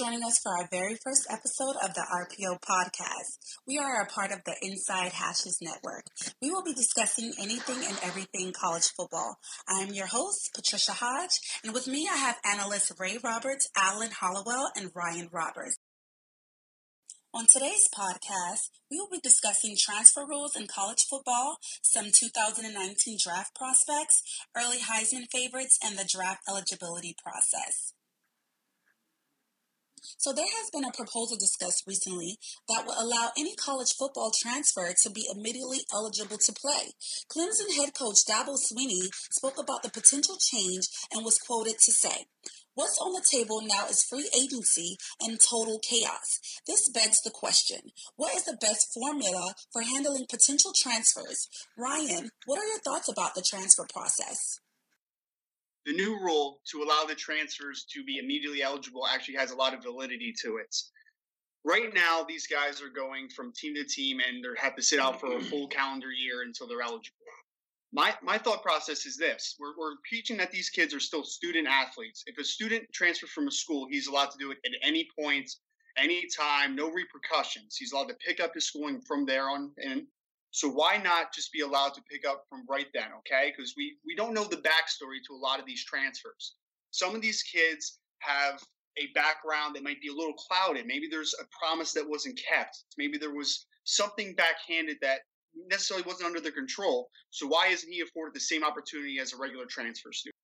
joining us for our very first episode of the RPO podcast. We are a part of the Inside Hashes Network. We will be discussing anything and everything college football. I am your host, Patricia Hodge, and with me I have analysts Ray Roberts, Alan Hollowell, and Ryan Roberts. On today's podcast, we will be discussing transfer rules in college football, some 2019 draft prospects, early Heisman favorites, and the draft eligibility process. So there has been a proposal discussed recently that will allow any college football transfer to be immediately eligible to play. Clemson head coach Dabo Swinney spoke about the potential change and was quoted to say, What's on the table now is free agency and total chaos. This begs the question what is the best formula for handling potential transfers? Ryan, what are your thoughts about the transfer process? The new rule to allow the transfers to be immediately eligible actually has a lot of validity to it. Right now, these guys are going from team to team and they have to sit out for a full calendar year until they're eligible. My, my thought process is this we're, we're preaching that these kids are still student athletes. If a student transfers from a school, he's allowed to do it at any point, any time, no repercussions. He's allowed to pick up his schooling from there on in so why not just be allowed to pick up from right then, okay? Because we we don't know the backstory to a lot of these transfers. Some of these kids have a background that might be a little clouded. Maybe there's a promise that wasn't kept. Maybe there was something backhanded that necessarily wasn't under their control. So why isn't he afforded the same opportunity as a regular transfer student?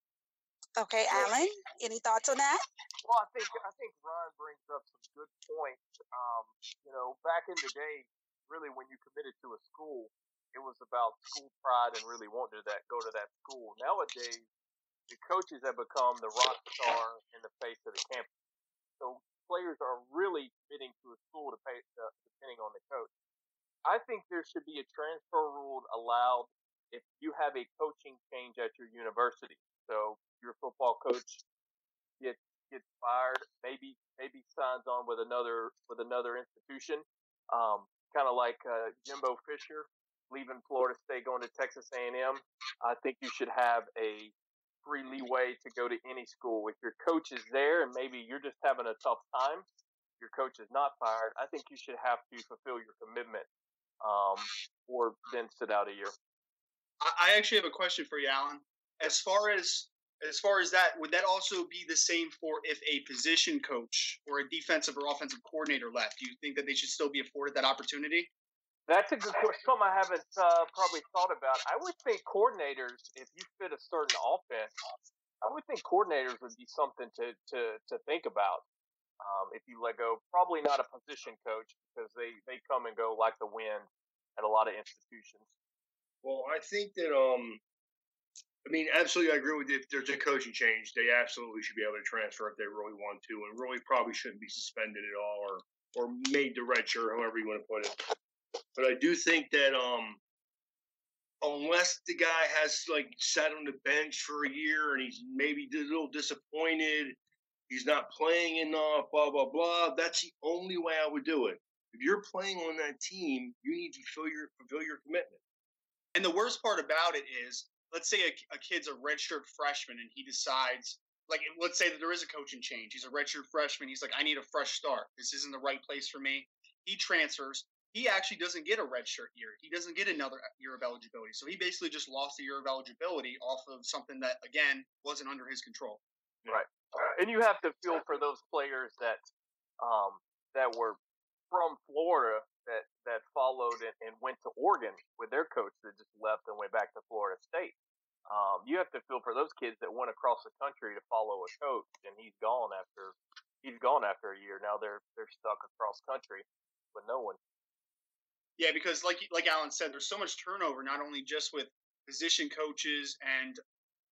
Okay, Alan, any thoughts on that? Well, I think I think Ryan brings up some good points. Um, you know, back in the day, really when you committed to a school, it was about school pride and really wanting to that go to that school. Nowadays, the coaches have become the rock star in the face of the campus. So players are really committing to a school to pay, uh, depending on the coach. I think there should be a transfer rule allowed if you have a coaching change at your university. So your football coach gets gets fired, maybe maybe signs on with another with another institution. Um, kind of like uh, Jimbo Fisher leaving Florida State, going to Texas A&M. I think you should have a free leeway to go to any school. If your coach is there and maybe you're just having a tough time, your coach is not fired. I think you should have to fulfill your commitment, um, or then sit out a year. I actually have a question for you, Alan. As far as as far as that, would that also be the same for if a position coach or a defensive or offensive coordinator left? Do you think that they should still be afforded that opportunity? That's a good question. Something I haven't uh, probably thought about. I would think coordinators, if you fit a certain offense, I would think coordinators would be something to to to think about. Um, if you let go, probably not a position coach because they they come and go like the wind at a lot of institutions. Well, I think that um, I mean, absolutely, I agree with you. If there's a coaching change, they absolutely should be able to transfer if they really want to, and really probably shouldn't be suspended at all or or made to red shirt, however you want to put it. But I do think that um, unless the guy has like sat on the bench for a year and he's maybe a little disappointed, he's not playing enough, blah blah blah. That's the only way I would do it. If you're playing on that team, you need to fulfill your fulfill your commitment. And the worst part about it is let's say a, a kid's a redshirt freshman and he decides like let's say that there is a coaching change. He's a redshirt freshman. He's like, I need a fresh start. This isn't the right place for me. He transfers. He actually doesn't get a redshirt year. He doesn't get another year of eligibility. So he basically just lost a year of eligibility off of something that again wasn't under his control. Right. And you have to feel for those players that um, that were from Florida that that followed and, and, went to Oregon with their coach that just left and went back to Florida State. Um, you have to feel for those kids that went across the country to follow a coach, and he's gone after he's gone after a year. Now they're they're stuck across country with no one. Yeah, because like like Alan said, there's so much turnover, not only just with position coaches and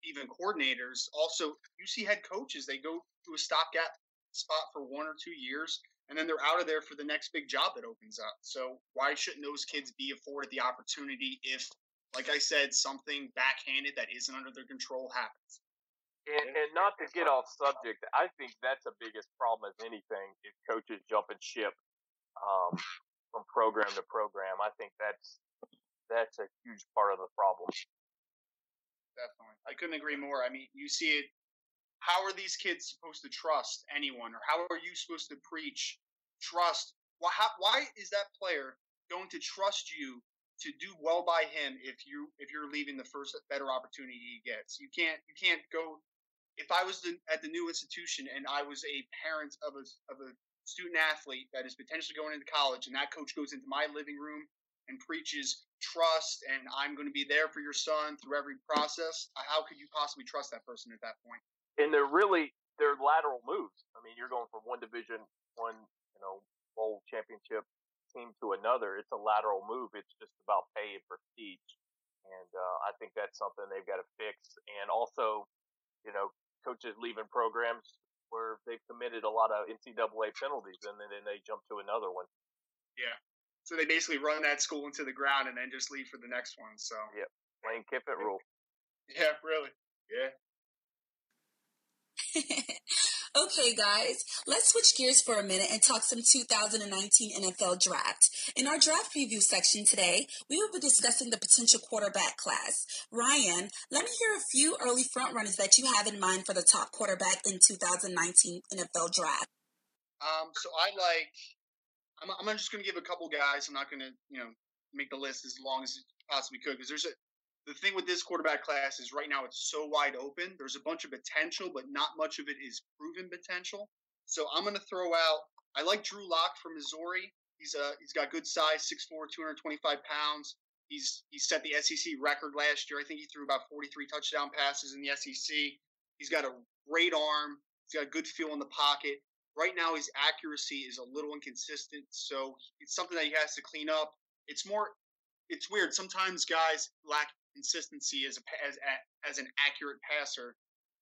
even coordinators. Also, you see head coaches; they go to a stopgap spot for one or two years, and then they're out of there for the next big job that opens up. So why shouldn't those kids be afforded the opportunity if, like I said, something backhanded that isn't under their control happens? And, and not to get off subject, I think that's the biggest problem as anything is coaches jumping ship um, from program to program. I think that's that's a huge part of the problem. Definitely, I couldn't agree more. I mean, you see it how are these kids supposed to trust anyone, or how are you supposed to preach trust? Why, how, why is that player going to trust you to do well by him if you if you're leaving the first better opportunity he gets? You can't you can't go. If I was the, at the new institution and I was a parent of a of a student athlete that is potentially going into college, and that coach goes into my living room and preaches trust and I'm going to be there for your son through every process, how could you possibly trust that person at that point? And they're really they're lateral moves. I mean, you're going from one division, one you know bowl championship team to another. It's a lateral move. It's just about pay and prestige, and uh, I think that's something they've got to fix. And also, you know, coaches leaving programs where they've committed a lot of NCAA penalties, and then, then they jump to another one. Yeah, so they basically run that school into the ground and then just leave for the next one. So yep, Lane Kiffin rule. Yeah, really. Yeah. okay, guys, let's switch gears for a minute and talk some 2019 NFL draft. In our draft preview section today, we will be discussing the potential quarterback class. Ryan, let me hear a few early frontrunners that you have in mind for the top quarterback in 2019 NFL draft. Um, so I like I'm, I'm just going to give a couple guys. I'm not going to, you know, make the list as long as it possibly could because there's a the thing with this quarterback class is right now it's so wide open. There's a bunch of potential, but not much of it is proven potential. So I'm going to throw out. I like Drew Lock from Missouri. He's uh he's got good size, 6'4", 225 pounds. He's he set the SEC record last year. I think he threw about 43 touchdown passes in the SEC. He's got a great arm. He's got a good feel in the pocket. Right now, his accuracy is a little inconsistent, so it's something that he has to clean up. It's more, it's weird. Sometimes guys lack consistency as a as as an accurate passer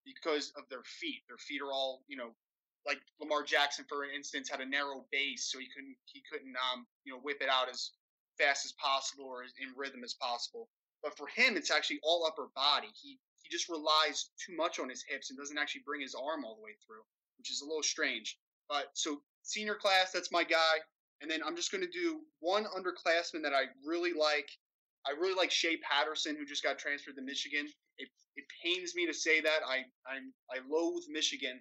because of their feet. Their feet are all you know, like Lamar Jackson, for instance, had a narrow base, so he couldn't he couldn't um you know whip it out as fast as possible or as in rhythm as possible. But for him, it's actually all upper body. He he just relies too much on his hips and doesn't actually bring his arm all the way through which is a little strange. But so senior class, that's my guy. And then I'm just going to do one underclassman that I really like. I really like Shea Patterson, who just got transferred to Michigan. It, it pains me to say that. I I'm, I loathe Michigan,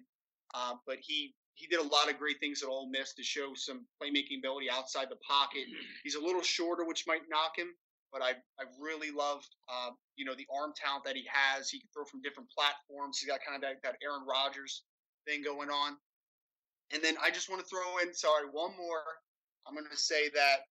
uh, but he he did a lot of great things at Ole Miss to show some playmaking ability outside the pocket. He's a little shorter, which might knock him, but I I really love uh, you know the arm talent that he has. He can throw from different platforms. He's got kind of that, that Aaron Rodgers thing going on. And then I just want to throw in, sorry, one more. I'm going to say that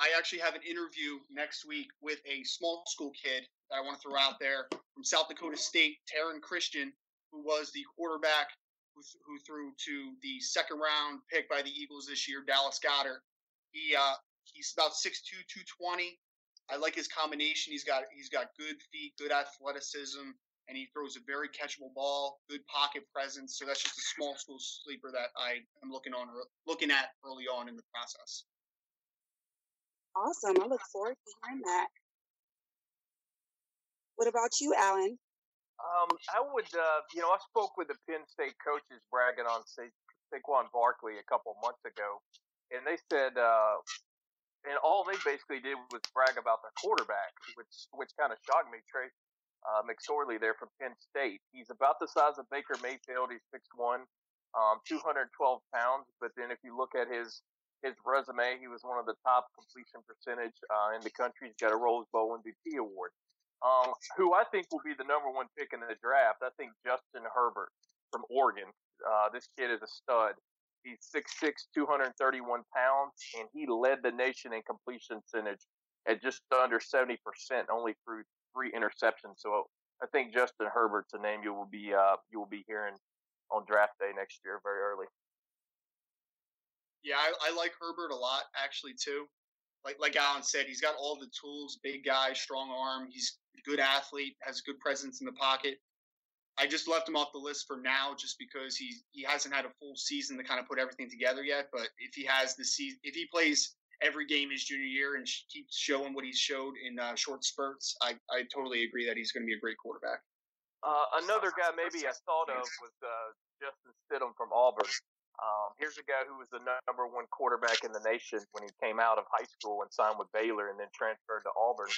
I actually have an interview next week with a small school kid that I want to throw out there from South Dakota State, Taryn Christion, who was the quarterback who, who threw to the second round pick by the Eagles this year, Dallas Goedert. He uh, he's about 6'2", 220. I like his combination. He's got he's got good feet, good athleticism and he throws a very catchable ball, good pocket presence. So that's just a small school sleeper that I am looking on looking at early on in the process. Awesome! I look forward to hearing that. What about you, Alan? Um, I would, uh, you know, I spoke with the Penn State coaches bragging on Sa- Saquon Barkley a couple months ago, and they said, uh, and all they basically did was brag about their quarterback, which which kind of shocked me. Trey uh, McSorley there from Penn State. He's about the size of Baker Mayfield. He's 6'1", um, 212 pounds. But then if you look at his his resume, he was one of the top completion percentage uh, in the country. He's got a Rose Bowl MVP award. Um, who I think will be the number one pick in the draft. I think Justin Herbert from Oregon. Uh, this kid is a stud. He's 6'6", 231 pounds, and he led the nation in completion percentage at just under 70%, only threw three interceptions. So I think Justin Herbert's a name you will be uh, you will be hearing on draft day next year, very early. Yeah, I, I like Herbert a lot actually too. Like like Alan said, he's got all the tools. Big guy, strong arm. He's a good athlete. Has good presence in the pocket. I just left him off the list for now, just because he he hasn't had a full season to kind of put everything together yet. But if he has the season, if he plays every game his junior year and keeps showing what he's showed in uh, short spurts, I, I totally agree that he's going to be a great quarterback. Uh, another guy maybe I thought of was uh, Justin Stidham from Auburn. Um, here's a guy who was the number one quarterback in the nation when he came out of high school and signed with Baylor and then transferred to Auburn.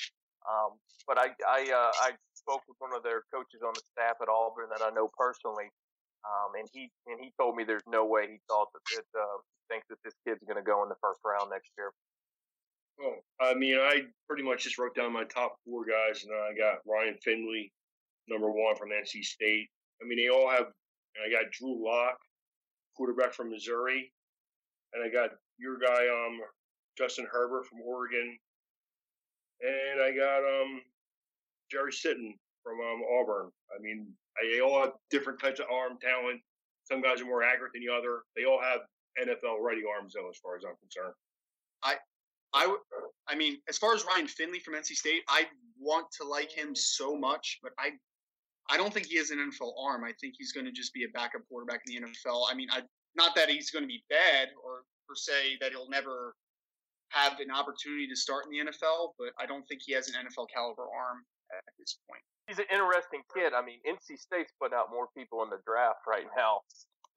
Um, but I I, uh, I spoke with one of their coaches on the staff at Auburn that I know personally, Um, and he and he told me there's no way he thought that, that uh, thinks that this kid's going to go in the first round next year. Oh, I mean, I pretty much just wrote down my top four guys, and I got Ryan Finley, number one from NC State. I mean, they all have. I got Drew Lock, quarterback from Missouri, and I got your guy, um, Justin Herbert from Oregon, and I got um, Jarrett Stidham from um, Auburn. I mean, they all have different types of arm talent. Some guys are more accurate than the other. They all have NFL ready arms, though, as far as I'm concerned. I, I, I mean, as far as Ryan Finley from NC State, I want to like him so much, but I, I don't think he has an NFL arm. I think he's going to just be a backup quarterback in the NFL. I mean, I not that he's going to be bad or per se that he'll never have an opportunity to start in the NFL, but I don't think he has an NFL caliber arm at this point. He's an interesting kid. I mean, NC State's putting out more people in the draft right now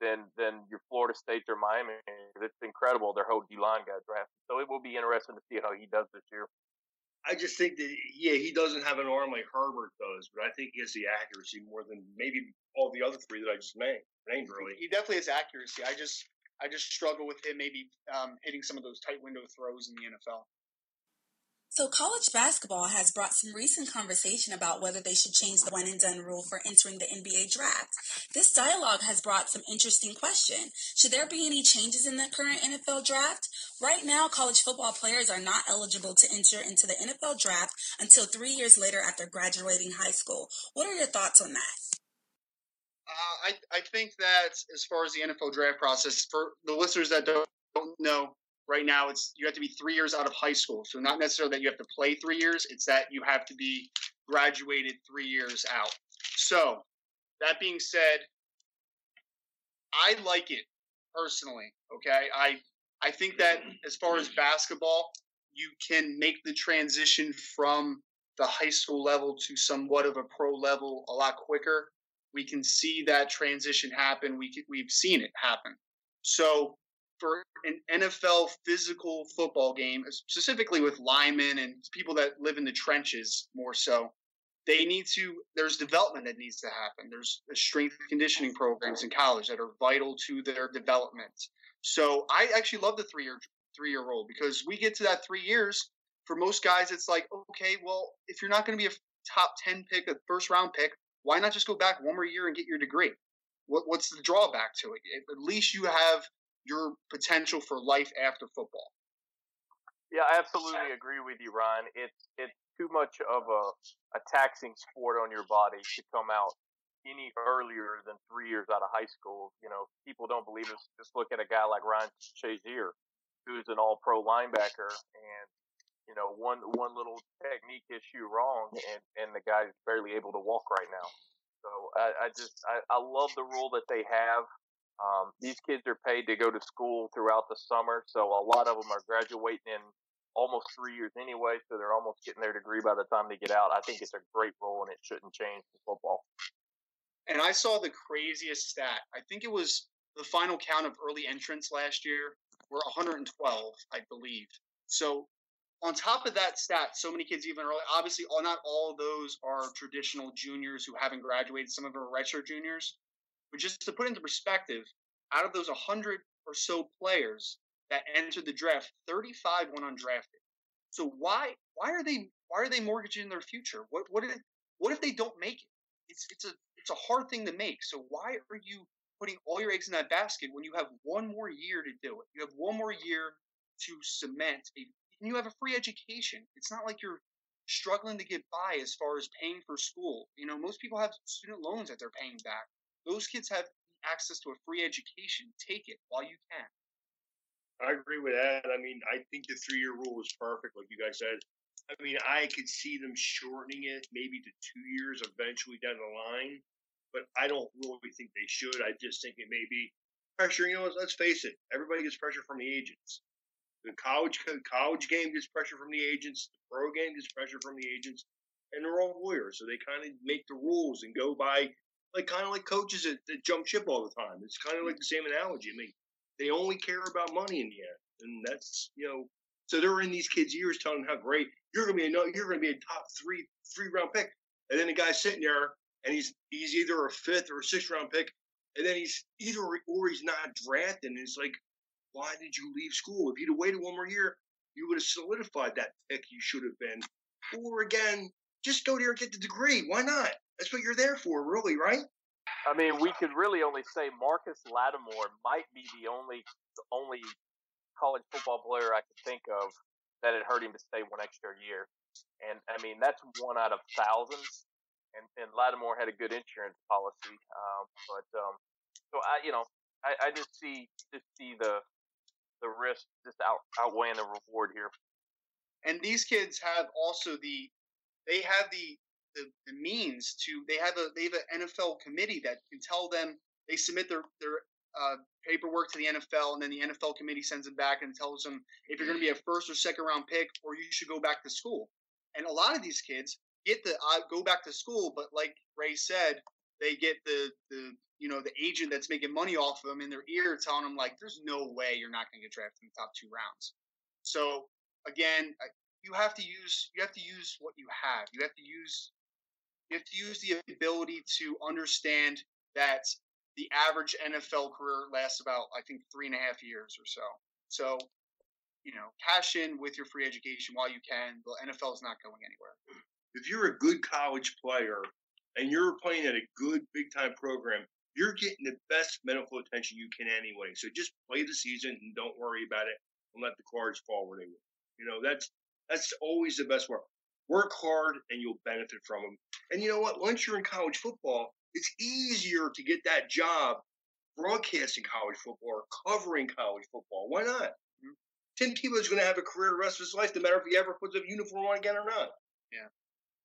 than than your Florida State or Miami. It's incredible their whole D line got drafted. So it will be interesting to see how he does this year. I just think that yeah, he doesn't have an arm like Herbert does, but I think he has the accuracy more than maybe all the other three that I just named. Named really. He definitely has accuracy. I just I just struggle with him maybe um, hitting some of those tight window throws in the NFL. So, college basketball has brought some recent conversation about whether they should change the one and done rule for entering the NBA draft. This dialogue has brought some interesting questions. Should there be any changes in the current NFL draft? Right now, college football players are not eligible to enter into the NFL draft until three years later after graduating high school. What are your thoughts on that? Uh, I, I think that as far as the NFL draft process, for the listeners that don't, don't know, right now it's you have to be three years out of high school. So not necessarily that you have to play three years; it's that you have to be graduated three years out. So that being said, I like it personally. Okay, I I think that as far as basketball, you can make the transition from the high school level to somewhat of a pro level a lot quicker. We can see that transition happen. We we've seen it happen. So for an NFL physical football game, specifically with linemen and people that live in the trenches more so, they need to, there's development that needs to happen. There's strength conditioning programs in college that are vital to their development. So I actually love the three year three year rule because we get to that three years. For most guys, it's like, okay, well, if you're not going to be a top 10 pick, a first round pick, why not just go back one more year and get your degree? What, what's the drawback to it? At least you have your potential for life after football. Yeah, I absolutely agree with you, Ryan. It's it's too much of a, a taxing sport on your body to come out any earlier than three years out of high school. You know, people don't believe us. Just look at a guy like Ryan Shazier, who's an All Pro linebacker, and you know, one one little technique issue wrong, and and the guy's barely able to walk right now. So I, I just I, I love the rule that they have. Um, these kids are paid to go to school throughout the summer, so a lot of them are graduating in almost three years anyway, so they're almost getting their degree by the time they get out. I think it's a great rule, and it shouldn't change the football. And I saw the craziest stat. I think it was the final count of early entrants last year were 112, I believe. So on top of that stat, so many kids even early. Obviously, all, not all of those are traditional juniors who haven't graduated. Some of them are redshirt juniors. But just to put into perspective, out of those 100 or so players that entered the draft, 35 went undrafted. So why why are they why are they mortgaging their future? What what if what if they don't make it? It's it's a it's a hard thing to make. So why are you putting all your eggs in that basket when you have one more year to do it? You have one more year to cement a and you have a free education. It's not like you're struggling to get by as far as paying for school. You know, most people have student loans that they're paying back. Those kids have access to a free education. Take it while you can. I agree with that. I mean, I think the three year rule is perfect, like you guys said. I mean, I could see them shortening it maybe to two years eventually down the line, but I don't really think they should. I just think it may be pressure. You know, let's face it, everybody gets pressure from the agents. The college college game gets pressure from the agents. The pro game gets pressure from the agents, and they're all lawyers, so they kind of make the rules and go by like kind of like coaches that, that jump ship all the time. It's kind of like the mm. same analogy. I mean, they only care about money in the end, and that's you know. So they're in these kids' ears telling them how great you're going to be. A, you're going to be a top three three round pick, and then the guy's sitting there and he's he's either a fifth or a sixth round pick, and then he's either or he's not drafted. And it's like, why did you leave school? If you'd have waited one more year, you would have solidified that pick you should have been. Or again, just go there and get the degree. Why not? That's what you're there for, really, right? I mean, we could really only say Marcus Lattimore might be the only the only college football player I could think of that it hurt him to stay one extra year. And I mean, that's one out of thousands. And, and Lattimore had a good insurance policy. Um, but, um, so I, you know, I, I just see, just see the, the risk just out, outweighing the reward here. And these kids have also the, they have the, the, the means to, they have a, they have an NFL committee that can tell them, they submit their, their uh, paperwork to the NFL, and then the NFL committee sends them back and tells them if you're going to be a first or second round pick, or you should go back to school. And a lot of these kids get the uh, go back to school, but like Ray said, they get the the you know the agent that's making money off of them in their ear, telling them like, "There's no way you're not going to get drafted in the top two rounds." So again, you have to use you have to use what you have. You have to use you have to use the ability to understand that the average NFL career lasts about, I think, three and a half years or so. So, you know, cash in with your free education while you can. The NFL is not going anywhere. If you're a good college player and you're playing at a good big time program, you're getting the best medical attention you can anyway. So just play the season and don't worry about it and let the cards fall where they will. You know, that's that's always the best work. Work hard and you'll benefit from them. And you know what? Once you're in college football, it's easier to get that job broadcasting college football or covering college football. Why not? Mm-hmm. Tim Tebow is going to have a career the rest of his life, no matter if he ever puts a uniform on again or not. Yeah.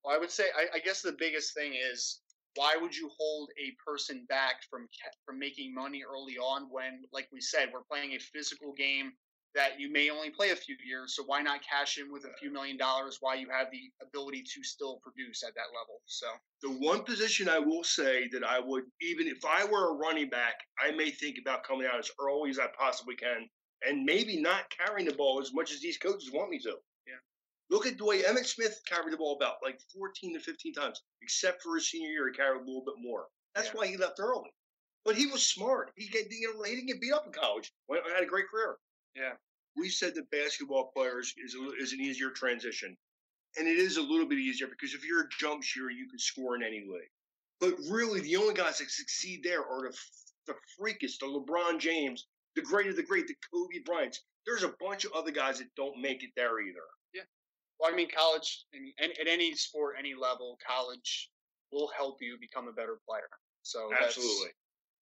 Well, I would say, I, I guess the biggest thing is why would you hold a person back from from making money early on when, like we said, we're playing a physical game that you may only play a few years. So why not cash in with a few million dollars while you have the ability to still produce at that level? So the one position I will say that I would even if I were a running back, I may think about coming out as early as I possibly can and maybe not carrying the ball as much as these coaches want me to. Yeah. Look at the way Emmitt Smith carried the ball about like 14 to 15 times, except for his senior year, he carried a little bit more. That's yeah. why he left early. But he was smart. He, get, you know, he didn't get beat up in college. He had a great career. Yeah. We said that basketball players is, a, is an easier transition. And it is a little bit easier because if you're a jump shooter, you can score in any league. But really, the only guys that succeed there are the, the freakiest, the LeBron James, the great of the great, the Kobe Bryants. There's a bunch of other guys that don't make it there either. Yeah. Well, I mean, college, I mean, at any sport, any level, college will help you become a better player. So absolutely,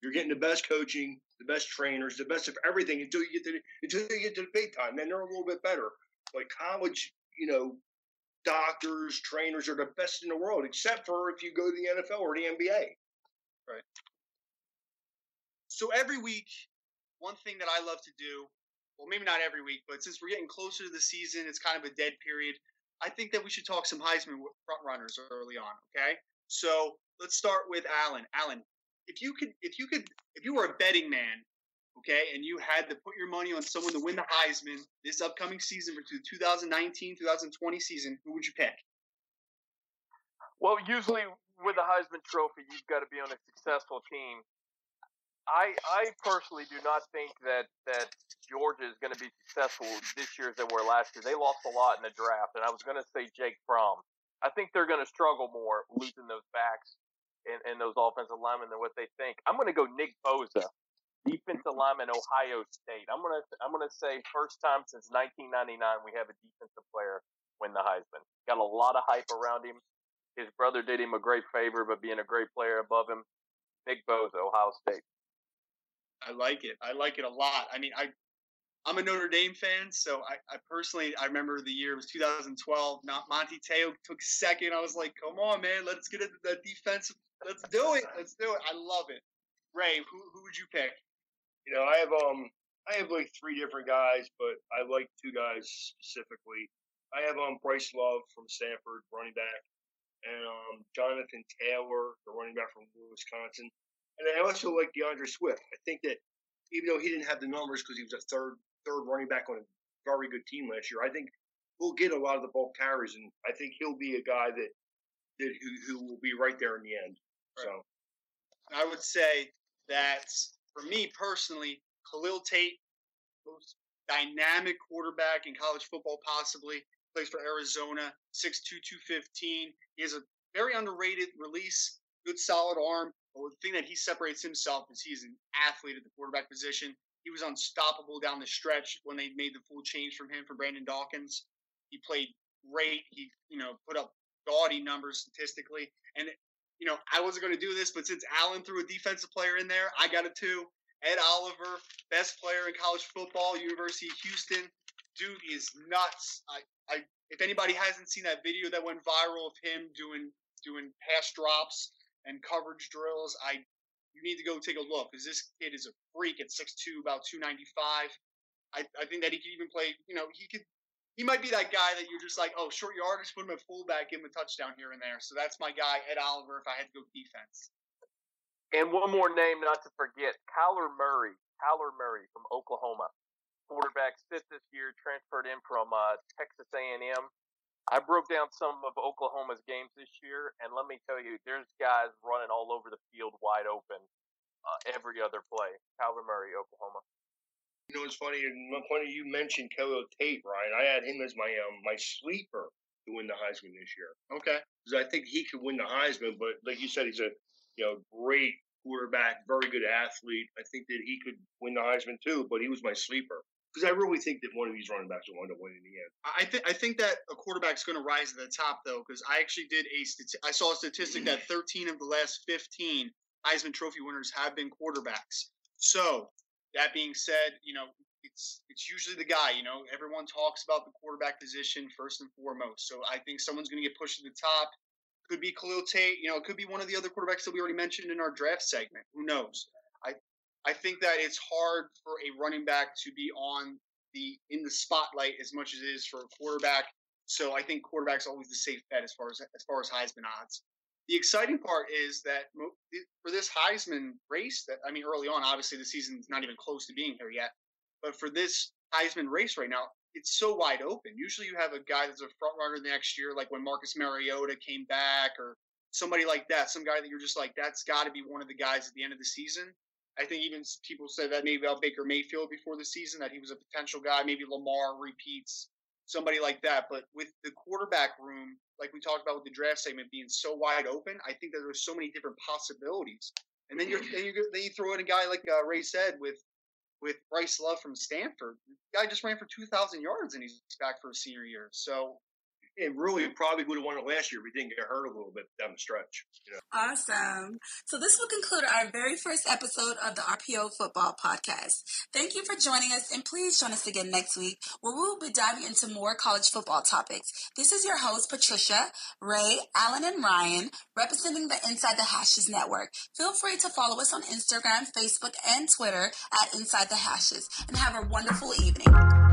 you're getting the best coaching, the best trainers, the best of everything until you get to the, until you get to the big time. Then they're a little bit better. But college, you know, doctors, trainers are the best in the world, except for if you go to the NFL or the NBA. Right. So every week, one thing that I love to do, well, maybe not every week, but since we're getting closer to the season, it's kind of a dead period. I think that we should talk some Heisman front runners early on. Okay, so let's start with Alan. Alan, if you could, if you could, if you were a betting man, okay, and you had to put your money on someone to win the Heisman this upcoming season for the 2019 2020 season, who would you pick? Well, usually with the Heisman Trophy, you've got to be on a successful team. I I personally do not think that that Georgia is going to be successful this year as they were last year. They lost a lot in the draft, and I was going to say Jake Fromm. I think they're going to struggle more losing those backs and, and those offensive linemen than what they think. I'm going to go Nick Bosa, defensive lineman, Ohio State. I'm going to I'm going to say first time since 1999 we have a defensive player win the Heisman. Got a lot of hype around him. His brother did him a great favor, but being a great player above him, Nick Bosa, Ohio State. I like it. I like it a lot. I mean, I I'm a Notre Dame fan, so I, I personally I remember the year it was 2012. Not Manti Te'o took second. I was like, come on, man, let's get into that defensive Let's do it. Let's do it. I love it. Ray, who who would you pick? You know, I have um I have like three different guys, but I like two guys specifically. I have um Bryce Love from Stanford, running back, and um Jonathan Taylor, the running back from Wisconsin. And I also like D'Andre Swift. I think that even though he didn't have the numbers because he was a third third running back on a very good team last year, I think we'll get a lot of the bulk carries, and I think he'll be a guy that that who, who will be right there in the end. So I would say that for me personally, Khalil Tate, most dynamic quarterback in college football, possibly plays for Arizona, 6'2", 215. He has a very underrated release, good solid arm. But the thing that he separates himself is he's an athlete at the quarterback position. He was unstoppable down the stretch when they made the full change from him for Brandon Dawkins. He played great. He, you know, put up gaudy numbers statistically. And, you know, I wasn't going to do this, but since Alan threw a defensive player in there, I got it too. Ed Oliver, best player in college football, University of Houston. Dude is nuts. I, I, if anybody hasn't seen that video that went viral of him doing doing pass drops and coverage drills, I you need to go take a look because this kid is a freak at 6'2", about 295. I, I think that he could even play, you know, he could he might be that guy that you're just like, oh, short yardage, put him at fullback, give him a touchdown here and there. So that's my guy, Ed Oliver, if I had to go defense. And one more name not to forget, Kyler Murray. Kyler Murray from Oklahoma. Quarterback sit this year, transferred in from uh, Texas A&M. I broke down some of Oklahoma's games this year, and let me tell you, there's guys running all over the field wide open uh, every other play. Kyler Murray, Oklahoma. You know, it's funny. Funny you mentioned Khalil Tate, Ryan. I had him as my um, my sleeper to win the Heisman this year. Okay, because I think he could win the Heisman. But like you said, he's a you know great quarterback, very good athlete. I think that he could win the Heisman too. But he was my sleeper because I really think that one of these running backs will wind up winning in the end. I think I think that a quarterback's going to rise to the top though, because I actually did a stati- I saw a statistic that 13 of the last 15 Heisman Trophy winners have been quarterbacks. So that being said, you know, it's it's usually the guy. You know, everyone talks about the quarterback position first and foremost. So I think someone's going to get pushed to the top. Could be Khalil Tate. You know, it could be one of the other quarterbacks that we already mentioned in our draft segment. Who knows? I I think that it's hard for a running back to be on the in the spotlight as much as it is for a quarterback. So I think quarterback's always the safe bet as far as as far as Heisman odds. The exciting part is that for this Heisman race, that I mean, early on, obviously the season's not even close to being here yet, but for this Heisman race right now, it's so wide open. Usually, you have a guy that's a front runner next year, like when Marcus Mariota came back, or somebody like that. Some guy that you're just like, that's got to be one of the guys at the end of the season. I think even people said that maybe about Baker Mayfield before the season that he was a potential guy. Maybe Lamar repeats somebody like that. But with the quarterback room, like we talked about with the draft segment being so wide open, I think that there's so many different possibilities. And then you're then you then you throw in a guy like uh, Ray said with with Bryce Love from Stanford. The guy just ran for two thousand yards and he's back for a senior year. So it really probably would have won it last year if we didn't get hurt a little bit down the stretch. You know? Awesome. So this will conclude our very first episode of the RPO Football Podcast. Thank you for joining us, and please join us again next week where we will be diving into more college football topics. This is your host, Patricia, Ray, Alan, and Ryan, representing the Inside the Hashes Network. Feel free to follow us on Instagram, Facebook, and Twitter at Inside the Hashes, and have a wonderful evening.